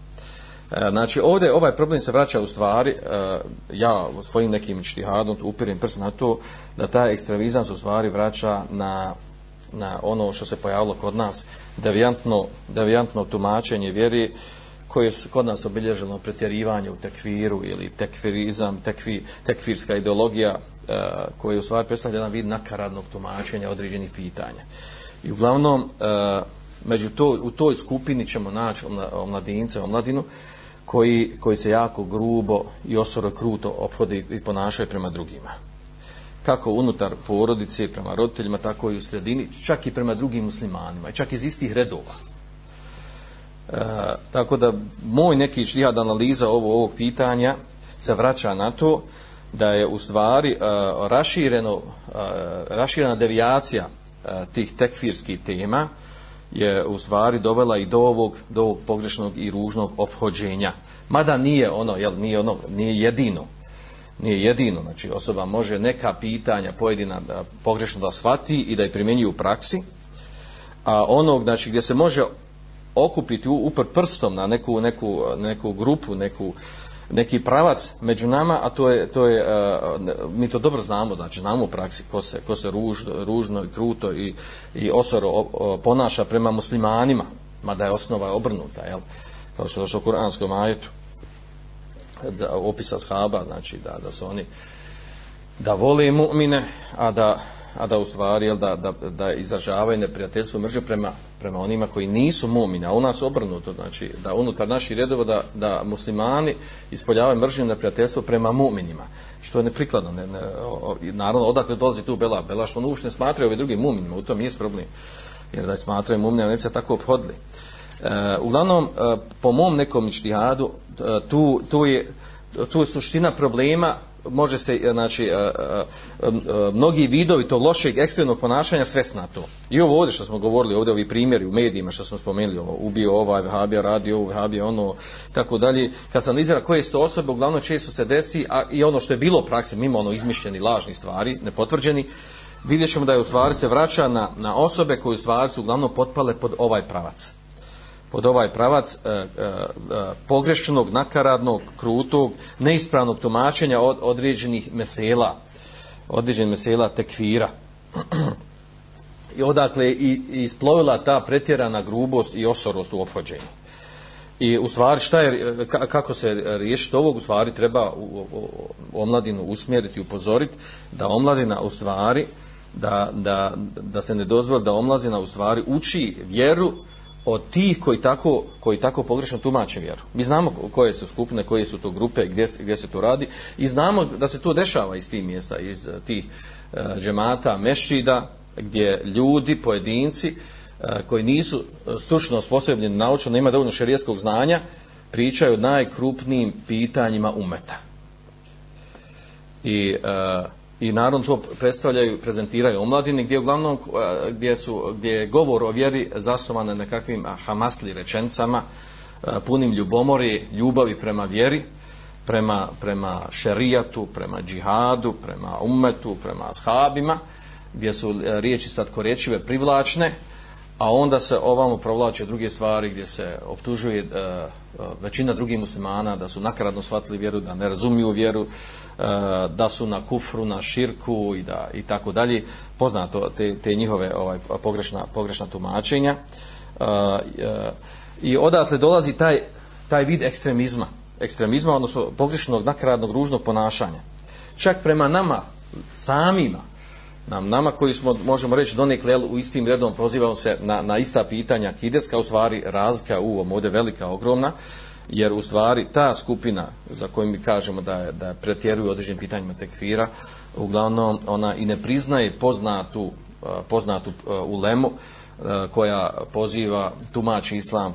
E, znači ovdje ovaj problem se vraća u stvari, e, ja svojim nekim štihadom upirim prst na to, da taj ekstremizam se u stvari vraća na na ono što se pojavilo kod nas devijantno, devijantno tumačenje vjeri koje su kod nas obilježeno pretjerivanje u tekfiru ili tekfirizam, tekfi, tekfirska ideologija e, koji koja u stvari predstavlja jedan vid nakaradnog tumačenja određenih pitanja. I uglavnom, među to, u toj skupini ćemo naći omladince, omladinu, koji, koji se jako grubo i osoro kruto ophodi i ponašaju prema drugima. Kako unutar porodice, prema roditeljima, tako i u sredini, čak i prema drugim muslimanima, i čak iz istih redova. E, tako da moj neki šlijad analiza ovo, ovog pitanja se vraća na to da je u stvari e, rašireno, e, raširena devijacija e, tih tekfirskih tema je u stvari dovela i do ovog, do ovog pogrešnog i ružnog obhođenja. Mada nije ono, jel, nije ono, nije jedino. Nije jedino, znači osoba može neka pitanja pojedina da pogrešno da shvati i da je primjenjuje u praksi, a onog, znači, gdje se može okupiti upr prstom na neku, neku, neku grupu, neku, neki pravac među nama, a to je, to je e, mi to dobro znamo, znači znamo u praksi ko se, ko se ruž, ružno i kruto i, i osoro ponaša prema muslimanima, mada je osnova obrnuta, jel? kao što je došlo u kuranskom ajetu, da opisa shaba, znači da, da su oni da vole mu'mine, a da a da u stvari jel, da, da, da izražavaju neprijateljstvo mržnje prema, prema onima koji nisu mumini, a u nas obrnuto, znači da unutar naših redova da, da muslimani ispoljavaju mržnju neprijateljstvo prema muminima, što je neprikladno. Ne, ne, o, naravno, odakle dolazi tu Bela? Bela što on uopšte ne smatraju ove drugi muminima, u tom je problem. jer da smatraju muminima, ne bi se tako obhodili. E, uglavnom, e, po mom nekom ištihadu, e, tu, tu, je, tu je suština problema može se eh, znači eh, eh, mnogi vidovi to lošeg ekstremnog ponašanja svest na to. I ovo ovdje što smo govorili, ovdje ovi primjeri u medijima što smo spomenuli, ovo, ubio ovaj Vahabija, radio ovo Vahabija, ono, tako dalje. Kad sam izra koje su to osobe, uglavnom često se desi, a i ono što je bilo u praksi, mimo ono izmišljeni lažni stvari, nepotvrđeni, vidjet ćemo da je u stvari se vraća na, na osobe koje u stvari su uglavnom potpale pod ovaj pravac pod ovaj pravac e, e, e, pogrešnog, nakaradnog, krutog, neispravnog tumačenja od određenih mesela, određenih mesela tekvira. *clears throat* I odakle i, i isplovila ta pretjerana grubost i osorost u obhođenju. I u stvari šta je, e, kako se riješiti ovog, u stvari treba u, u, u omladinu usmjeriti, upozoriti da omladina u stvari, da, da, da se ne dozvoli da omladina u stvari uči vjeru od tih koji tako, koji tako pogrešno tumače vjeru. Mi znamo koje su skupine, koje su to grupe, gdje, gdje se to radi i znamo da se to dešava iz tih mjesta, iz eh, tih e, džemata, mešćida, gdje ljudi, pojedinci, e, koji nisu stručno osposobljeni naučno, nema dovoljno šerijskog znanja, pričaju o najkrupnijim pitanjima umeta. I e, i naravno to predstavljaju, prezentiraju omladini gdje uglavnom gdje, su, gdje je govor o vjeri zasnovan na nekakvim hamasli rečencama, punim ljubomori, ljubavi prema vjeri, prema, prema šerijatu, prema džihadu, prema umetu, prema ashabima, gdje su e, riječi slatkorečive privlačne, a onda se ovamo provlače druge stvari gdje se optužuje e, e, većina drugih muslimana da su nakaradno shvatili vjeru, da ne razumiju vjeru, E, da su na kufru, na širku i da i tako dalje. Poznato te, te njihove ovaj pogrešna pogrešna tumačenja. E, e, I odatle dolazi taj taj vid ekstremizma, ekstremizma odnosno pogrešnog nakaradnog ružnog ponašanja. Čak prema nama samima nam, nama koji smo, možemo reći, donekle u istim redom prozivamo se na, na ista pitanja kideska, u stvari razlika u ovom ovdje velika, ogromna, jer u stvari ta skupina za koju mi kažemo da, da pretjeruju određenim pitanjima tekfira, uglavnom ona i ne priznaje poznatu, poznatu ulemu koja poziva tumači islam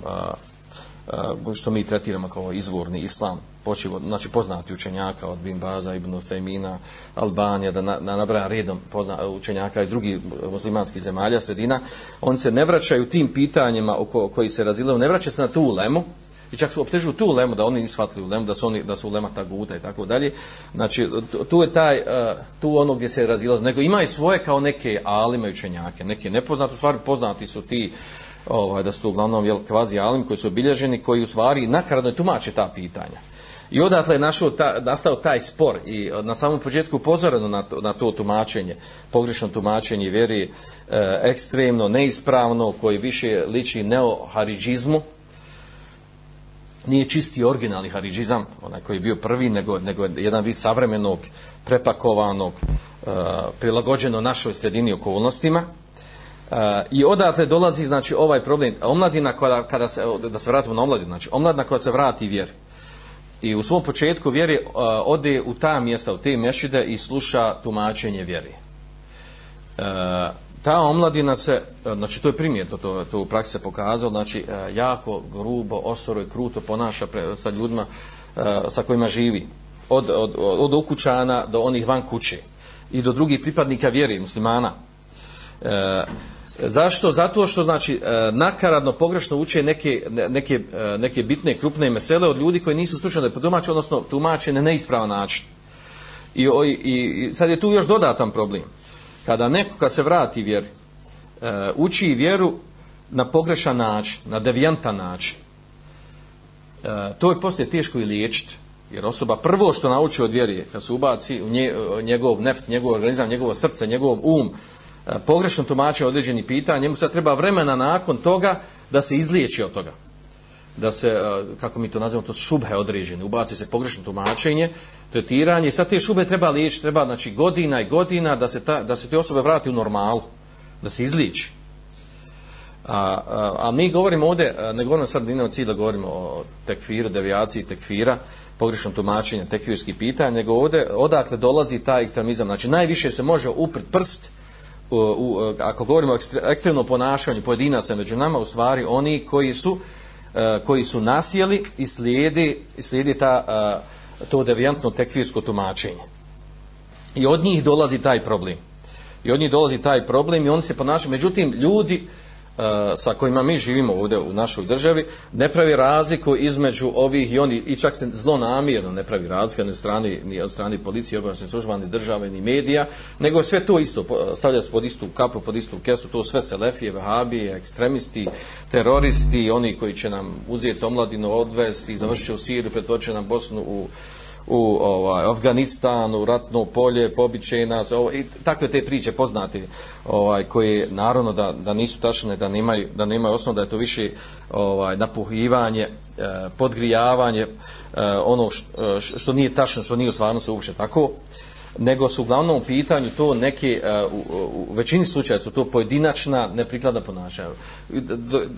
što mi tretiramo kao izvorni islam, počivo, znači poznati učenjaka od Bin Baza, Ibn Uthejmina, Albanija, da na, na nabraja redom pozna, učenjaka i drugi muslimanskih zemalja, sredina, oni se ne vraćaju tim pitanjima oko, koji se razilaju, ne vraćaju se na tu ulemu, i čak su optežuju tu ulemu, da oni nisu shvatili ulemu, da su, oni, da su ulema ta guta i tako dalje. Znači, tu je taj, eh, tu ono gdje se razilaze, nego ima i svoje kao neke alime učenjake, neke nepoznate, stvari poznati su ti, ovaj, da su to uglavnom jel, kvazi alim koji su obilježeni, koji u stvari nakaradno tumače ta pitanja. I odatle je našao ta, nastao taj spor i eh, na samom početku upozoreno na to, na to tumačenje, pogrešno tumačenje vjeri e, ekstremno, neispravno, koji više liči neoharidžizmu, nije čisti originalni haridžizam, onaj koji je bio prvi, nego, nego jedan vid savremenog, prepakovanog, e, prilagođeno našoj sredini okolnostima, E, I odatle dolazi znači ovaj problem. Omladina kada, kada se da se vratimo na omladinu znači omladina koja se vrati vjeri. I u svom početku vjeri e, ode u ta mjesta u te mešide i sluša tumačenje vjeri. E, ta omladina se e, znači to je primjetno to, to u praksi se pokazalo znači e, jako grubo osoro i kruto ponaša pre, sa ljudima e, sa kojima živi od, od, od, ukućana do onih van kuće i do drugih pripadnika vjeri muslimana E, Zašto? Zato što znači nakaradno pogrešno uče neke, neke, neke bitne krupne mesele od ljudi koji nisu stručni da odnosno tumače na neispravan način. I, i, I sad je tu još dodatan problem. Kada neko kad se vrati vjeri, e, uči vjeru na pogrešan način, na devijantan način, e, to je poslije teško i liječiti. Jer osoba prvo što nauči od vjeri, kad se ubaci u nje, e, njegov nefs, njegov organizam, njegovo srce, njegov um, e, pogrešno tumače određeni pitanja, njemu sad treba vremena nakon toga da se izliječi od toga. Da se, e, kako mi to nazivamo, to šubhe određene, ubaci se pogrešno tumačenje, tretiranje, sad te šube treba liječiti, treba znači godina i godina da se, ta, da se te osobe vrati u normalu, da se izliči. A, a, a mi govorimo ovdje, ne govorimo sad ni o cilju, govorimo o tekfiru, devijaciji tekfira, pogrešnom tumačenju tekfirskih pitanja, nego ovdje odakle dolazi taj ekstremizam. Znači najviše se može uprit prst u, u, ako govorimo o ekstre, ekstremnom ponašanju pojedinaca među nama, u stvari oni koji su E, koji su nasjeli i slijedi, i slijedi ta, e, to devijantno tekfirsko tumačenje. I od njih dolazi taj problem. I od njih dolazi taj problem i oni se ponašaju. Međutim, ljudi uh, E, sa kojima mi živimo ovdje u našoj državi ne pravi razliku između ovih i oni i čak se zlo namjerno ne pravi razlika ni od strane, ni od strane policije, obavljene služba, ni države, ni medija, nego sve to isto stavlja se pod istu kapu, pod istu kesu, to sve selefije, vahabije, ekstremisti, teroristi, oni koji će nam uzeti omladinu, odvesti, završiti u Siriju, pretoče nam Bosnu u u ovaj Afganistan, u ratno polje, pobiće nas, ovaj, i takve te priče poznate, ovaj koje naravno da, da nisu tačne, da nemaju da nemaju osnov da je to više ovaj napuhivanje, eh, podgrijavanje, eh, ono što, eh, što nije tačno, što nije u stvarnosti uopšte tako nego su uglavnom u pitanju to neke, eh, u, u većini slučaja su to pojedinačna neprikladna ponašanja.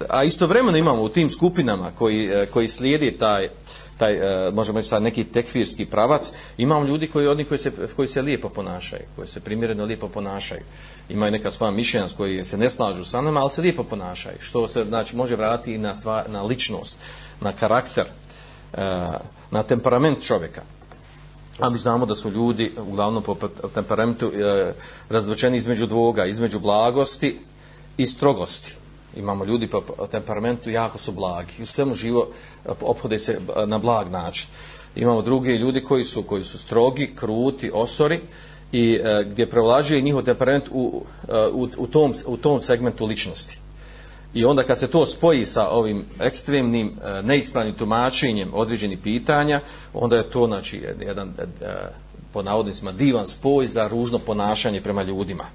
A istovremeno imamo u tim skupinama koji, eh, koji slijedi taj, taj, e, možemo reći, neki tekfirski pravac, imamo ljudi koji oni koji se, koji se lijepo ponašaju, koji se primjereno lijepo ponašaju. Imaju neka svoja mišljenja koji se ne slažu sa nama, ali se lijepo ponašaju. Što se znači, može vratiti na, sva, na ličnost, na karakter, e, na temperament čovjeka. A mi znamo da su ljudi, uglavnom po temperamentu, uh, između dvoga, između blagosti i strogosti imamo ljudi po temperamentu jako su blagi. I u svemu živo eh, ophode se eh, na blag način. Imamo druge ljudi koji su koji su strogi, kruti, osori i e, gdje prevlađuje njihov temperament u, u, u, tom, u tom segmentu ličnosti. I onda kad se to spoji sa ovim ekstremnim neispravnim tumačenjem određenih pitanja onda je to znači jedan po navodnicima divan spoj za ružno ponašanje prema ljudima.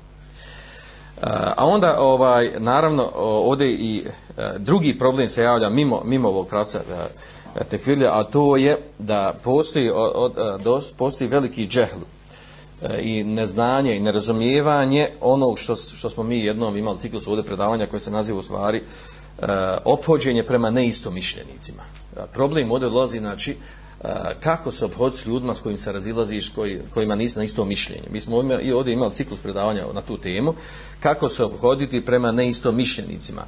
A onda ovaj naravno ovdje i e, drugi problem se javlja mimo mimo ovog pravca e, e a to je da postoji od, od, e, postoji veliki džehl i neznanje i nerazumijevanje onog što, što smo mi jednom imali ciklus ovdje predavanja koje se naziva u stvari ophođenje prema neistomišljenicima. Problem ovdje dolazi znači kako se obhoditi s ljudima s kojim se razilaziš, koji, kojima nisi na isto mišljenje. Mi smo i ovdje imali ciklus predavanja na tu temu, kako se obhoditi prema neisto mišljenicima.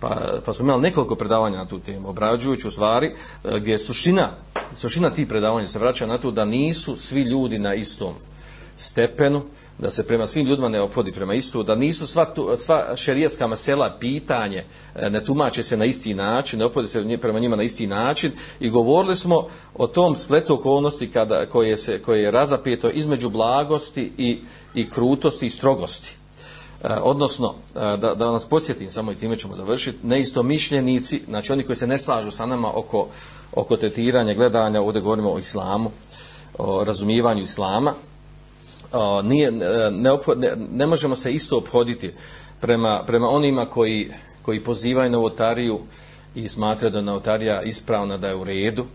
Pa, pa smo imali nekoliko predavanja na tu temu, obrađujući u stvari, e, gdje je sušina, sušina tih predavanja se vraća na to da nisu svi ljudi na istom stepenu, da se prema svim ljudima ne opodi prema istu, da nisu sva, tu, sva šerijetska masela pitanje, e, ne tumače se na isti način, ne opodi se prema njima na isti način i govorili smo o tom spletu okolnosti kada, koje, se, koje je razapeto između blagosti i, i krutosti i strogosti. E, odnosno, e, da, da nas podsjetim, samo i time ćemo završiti, neisto mišljenici, znači oni koji se ne slažu sa nama oko, oko tetiranja, gledanja, ovdje govorimo o islamu, o razumijevanju islama, nije, e, ne, opho, ne, ne možemo se isto obhoditi prema, prema onima koji, koji pozivaju na novotariju i smatraju da novotarija ispravna da je u redu.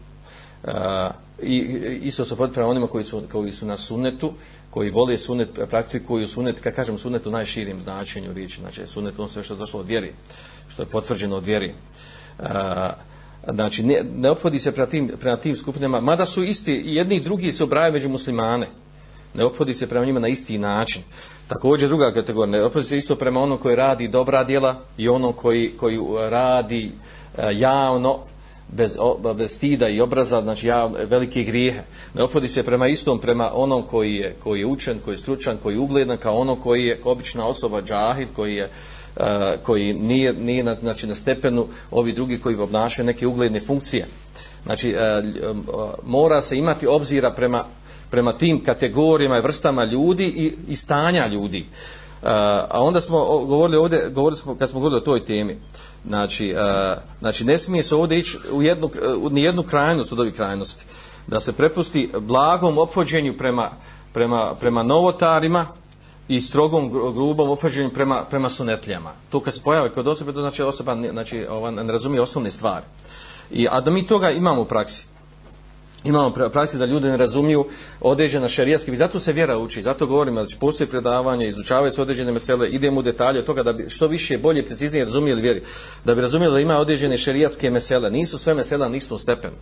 A, I isto se obhoditi prema onima koji su, koji su na sunetu, koji vole sunet, praktikuju sunet, kad kažem sunet u najširim značenju riječi, znači sunet on sve što je došlo od vjeri, što je potvrđeno od vjeri. A, e, znači, ne, ne ophodi se prema tim, prema tim skupinama, mada su isti, jedni i drugi se obraju među muslimane, ne ophodi se prema njima na isti način. Također druga kategorija, ne ophodi se isto prema onom koji radi dobra djela i onom koji, koji uh, radi uh, javno bez, bez stida i obraza, znači ja, velike grijehe. Ne opodi se prema istom, prema onom koji je, koji je učen, koji je stručan, koji je ugledan, kao ono koji je obična osoba, džahid, koji je Uh, koji nije, nije na, znači, na stepenu ovi drugi koji obnašaju neke ugledne funkcije. Znači, uh, um, uh mora se imati obzira prema, prema tim kategorijama i vrstama ljudi i, i stanja ljudi. Uh, a onda smo govorili ovdje, govorili smo kad smo govorili o toj temi. Znači, uh, znači ne smije se ovdje ići u jednu, e, u nijednu krajnost od ovih krajnosti. Da se prepusti blagom ophođenju prema, prema, prema novotarima i strogom, grubom ophođenju prema, prema sunetljama. To kad se pojave kod osobe, to znači osoba znači, ova, ne razumije osnovne stvari. I, a da mi toga imamo u praksi imamo praksi da ljudi ne razumiju određena šerijatski, i zato se vjera uči zato govorimo znači, da će postoje predavanje izučavaju se određene mesele idemo u detalje od toga da bi što više bolje preciznije razumjeli vjeri da bi razumjeli da ima određene šerijatske mesele nisu sve mesela na istom stepenu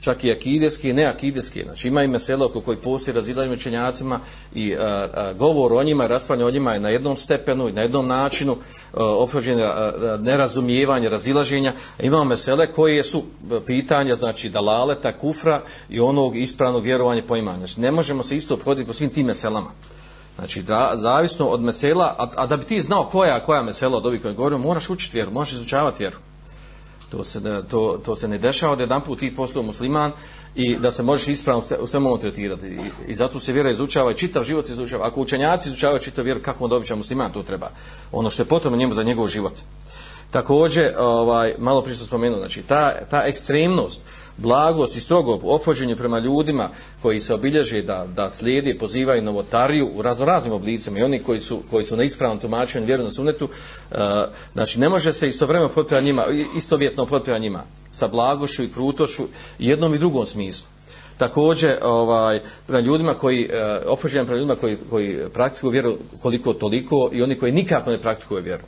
čak i akideske i neakideske. Znači ima i meselo oko koji postoji razilaženje učenjacima i a, a, govor o njima, raspravljanje o njima je na jednom stepenu i na jednom načinu ophođenje nerazumijevanje, razilaženja. Imamo mesele koje su pitanja, znači dalaleta, kufra i onog ispravnog vjerovanja poimanja. Znači ne možemo se isto obhoditi po svim tim meselama. Znači, dra, zavisno od mesela, a, a da bi ti znao koja koja mesela od ovih koje govorimo, moraš učiti vjeru, možeš izučavati vjeru. To se, to, to se ne dešava da jedan put ti postao musliman i da se možeš ispravno u svemu ovom tretirati. I, I zato se vjera izučava i čitav život se izučava. Ako učenjaci izučavaju čitav vjeru, kako on dobit musliman, to treba. Ono što je potrebno njemu za njegov život. Također, ovaj, malo prije sam spomenuo, znači, ta, ta ekstremnost, blagost i strogo ophođenje prema ljudima koji se obilježe da, da slijedi, pozivaju novotariju u raznoraznim oblicima i oni koji su, koji su na ispravnom tumačenju vjeru na sunetu, e, znači, ne može se istovremeno potpira njima, istovjetno potpira njima sa blagošću i krutošću jednom i drugom smislu. Također, ovaj, prema ljudima koji, e, prema ljudima koji, koji praktikuju vjeru koliko toliko i oni koji nikako ne praktikuju vjeru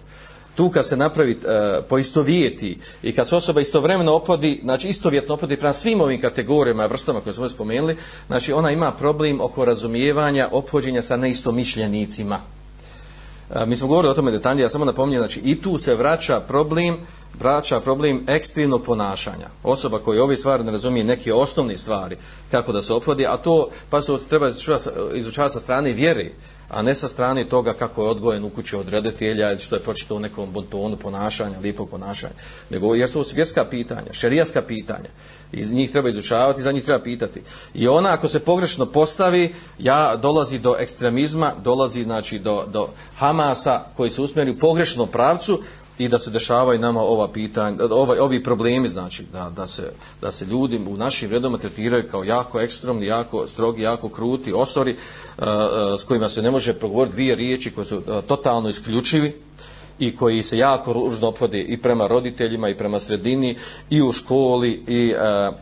tu kad se napravi e, poistovijeti i kad se osoba istovremeno opodi, znači istovjetno opodi prema svim ovim kategorijama i vrstama koje smo spomenuli, znači ona ima problem oko razumijevanja ophođenja sa neistomišljenicima. E, mi smo govorili o tome detaljnije, ja samo napominjem, znači i tu se vraća problem, vraća problem ekstremnog ponašanja. Osoba koja ove stvari ne razumije neke osnovne stvari, kako da se opodi, a to pa se treba izučavati sa strane vjere, a ne sa strane toga kako je odgojen u kući od reditelja, što je pročitao u nekom bontonu ponašanja, lipog ponašanja, nego jer su vjerska pitanja, šerijaska pitanja, iz njih treba izučavati, za njih treba pitati. I ona ako se pogrešno postavi, ja dolazi do ekstremizma, dolazi znači do, do Hamasa koji se usmjeri u pogrešnom pravcu, i da se dešavaju nama ova pitanja, ovaj, ovi problemi, znači da, da, se, da se ljudi u našim redoma tretiraju kao jako ekstremni, jako strogi, jako kruti, osori, uh, eh, uh, eh, s kojima se ne može progovoriti dvije riječi koje su uh, totalno isključivi i koji se jako ružno opvode i prema roditeljima i prema sredini i u školi i uh,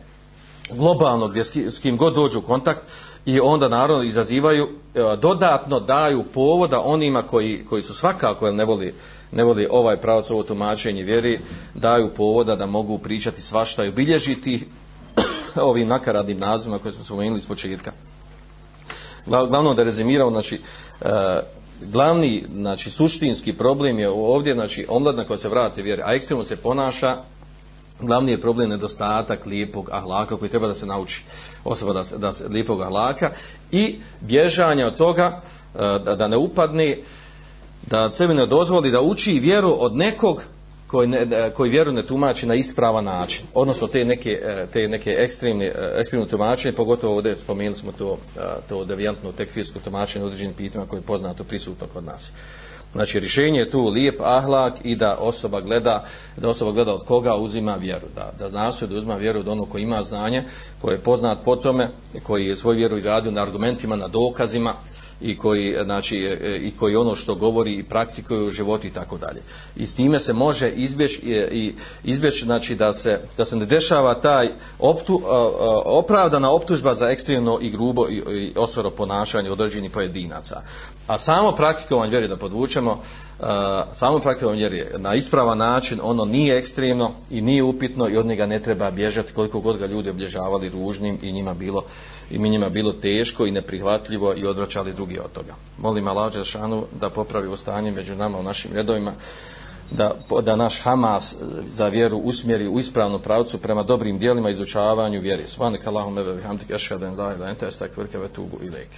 globalno gdje s, kim god dođu u kontakt i onda naravno izazivaju uh, dodatno daju povoda onima koji, koji su svakako ne voli ne voli ovaj pravac ovo tumačenje vjeri, daju povoda da mogu pričati svašta i obilježiti *coughs* ovim nakaradnim nazivima koje smo spomenuli iz početka. Glavno da rezimirao, znači, e, glavni, znači, suštinski problem je ovdje, znači, omladna koja se vrati vjeri, a ekstremno se ponaša, glavni je problem nedostatak lijepog ahlaka koji treba da se nauči osoba da se, da se lijepog ahlaka i bježanja od toga e, da, da ne upadne uh, da sebi ne dozvoli da uči vjeru od nekog koji, ne, koji vjeru ne tumači na ispravan način. Odnosno te neke, e, te neke ekstremne, e, ekstremne tumačenje, pogotovo ovdje spomenuli smo to, e, to devijantno tekfirsko tumačenje određenim pitanjima koje je poznato prisutno kod nas. Znači, rješenje je tu lijep ahlak i da osoba gleda, da osoba gleda od koga uzima vjeru. Da, da nastoje da uzima vjeru od onog koji ima znanje, koji je poznat po tome, koji je svoju vjeru izradio na argumentima, na dokazima, i koji znači e, e, i koji ono što govori i praktikuje u životu i tako dalje. I s time se može izbjeći e, i izbjeći znači da se da se ne dešava taj optu, opravdana optužba za ekstremno i grubo i, i osoro ponašanje određenih pojedinaca. A samo praktikovanje vjeri da podvučemo uh, samo praktikovanje vjeri na ispravan način ono nije ekstremno i nije upitno i od njega ne treba bježati koliko god ga ljudi oblježavali ružnim i njima bilo i mi njima bilo teško i neprihvatljivo i odvraćali drugi od toga. Molim Allah Đelšanu da popravi ustanje među nama u našim redovima, da, da naš Hamas za vjeru usmjeri u ispravnu pravcu prema dobrim dijelima i izučavanju vjeri. Svanik Allahum ebe bihamdik ešhaden la ilaha ente estak vrke ve tubu ilike.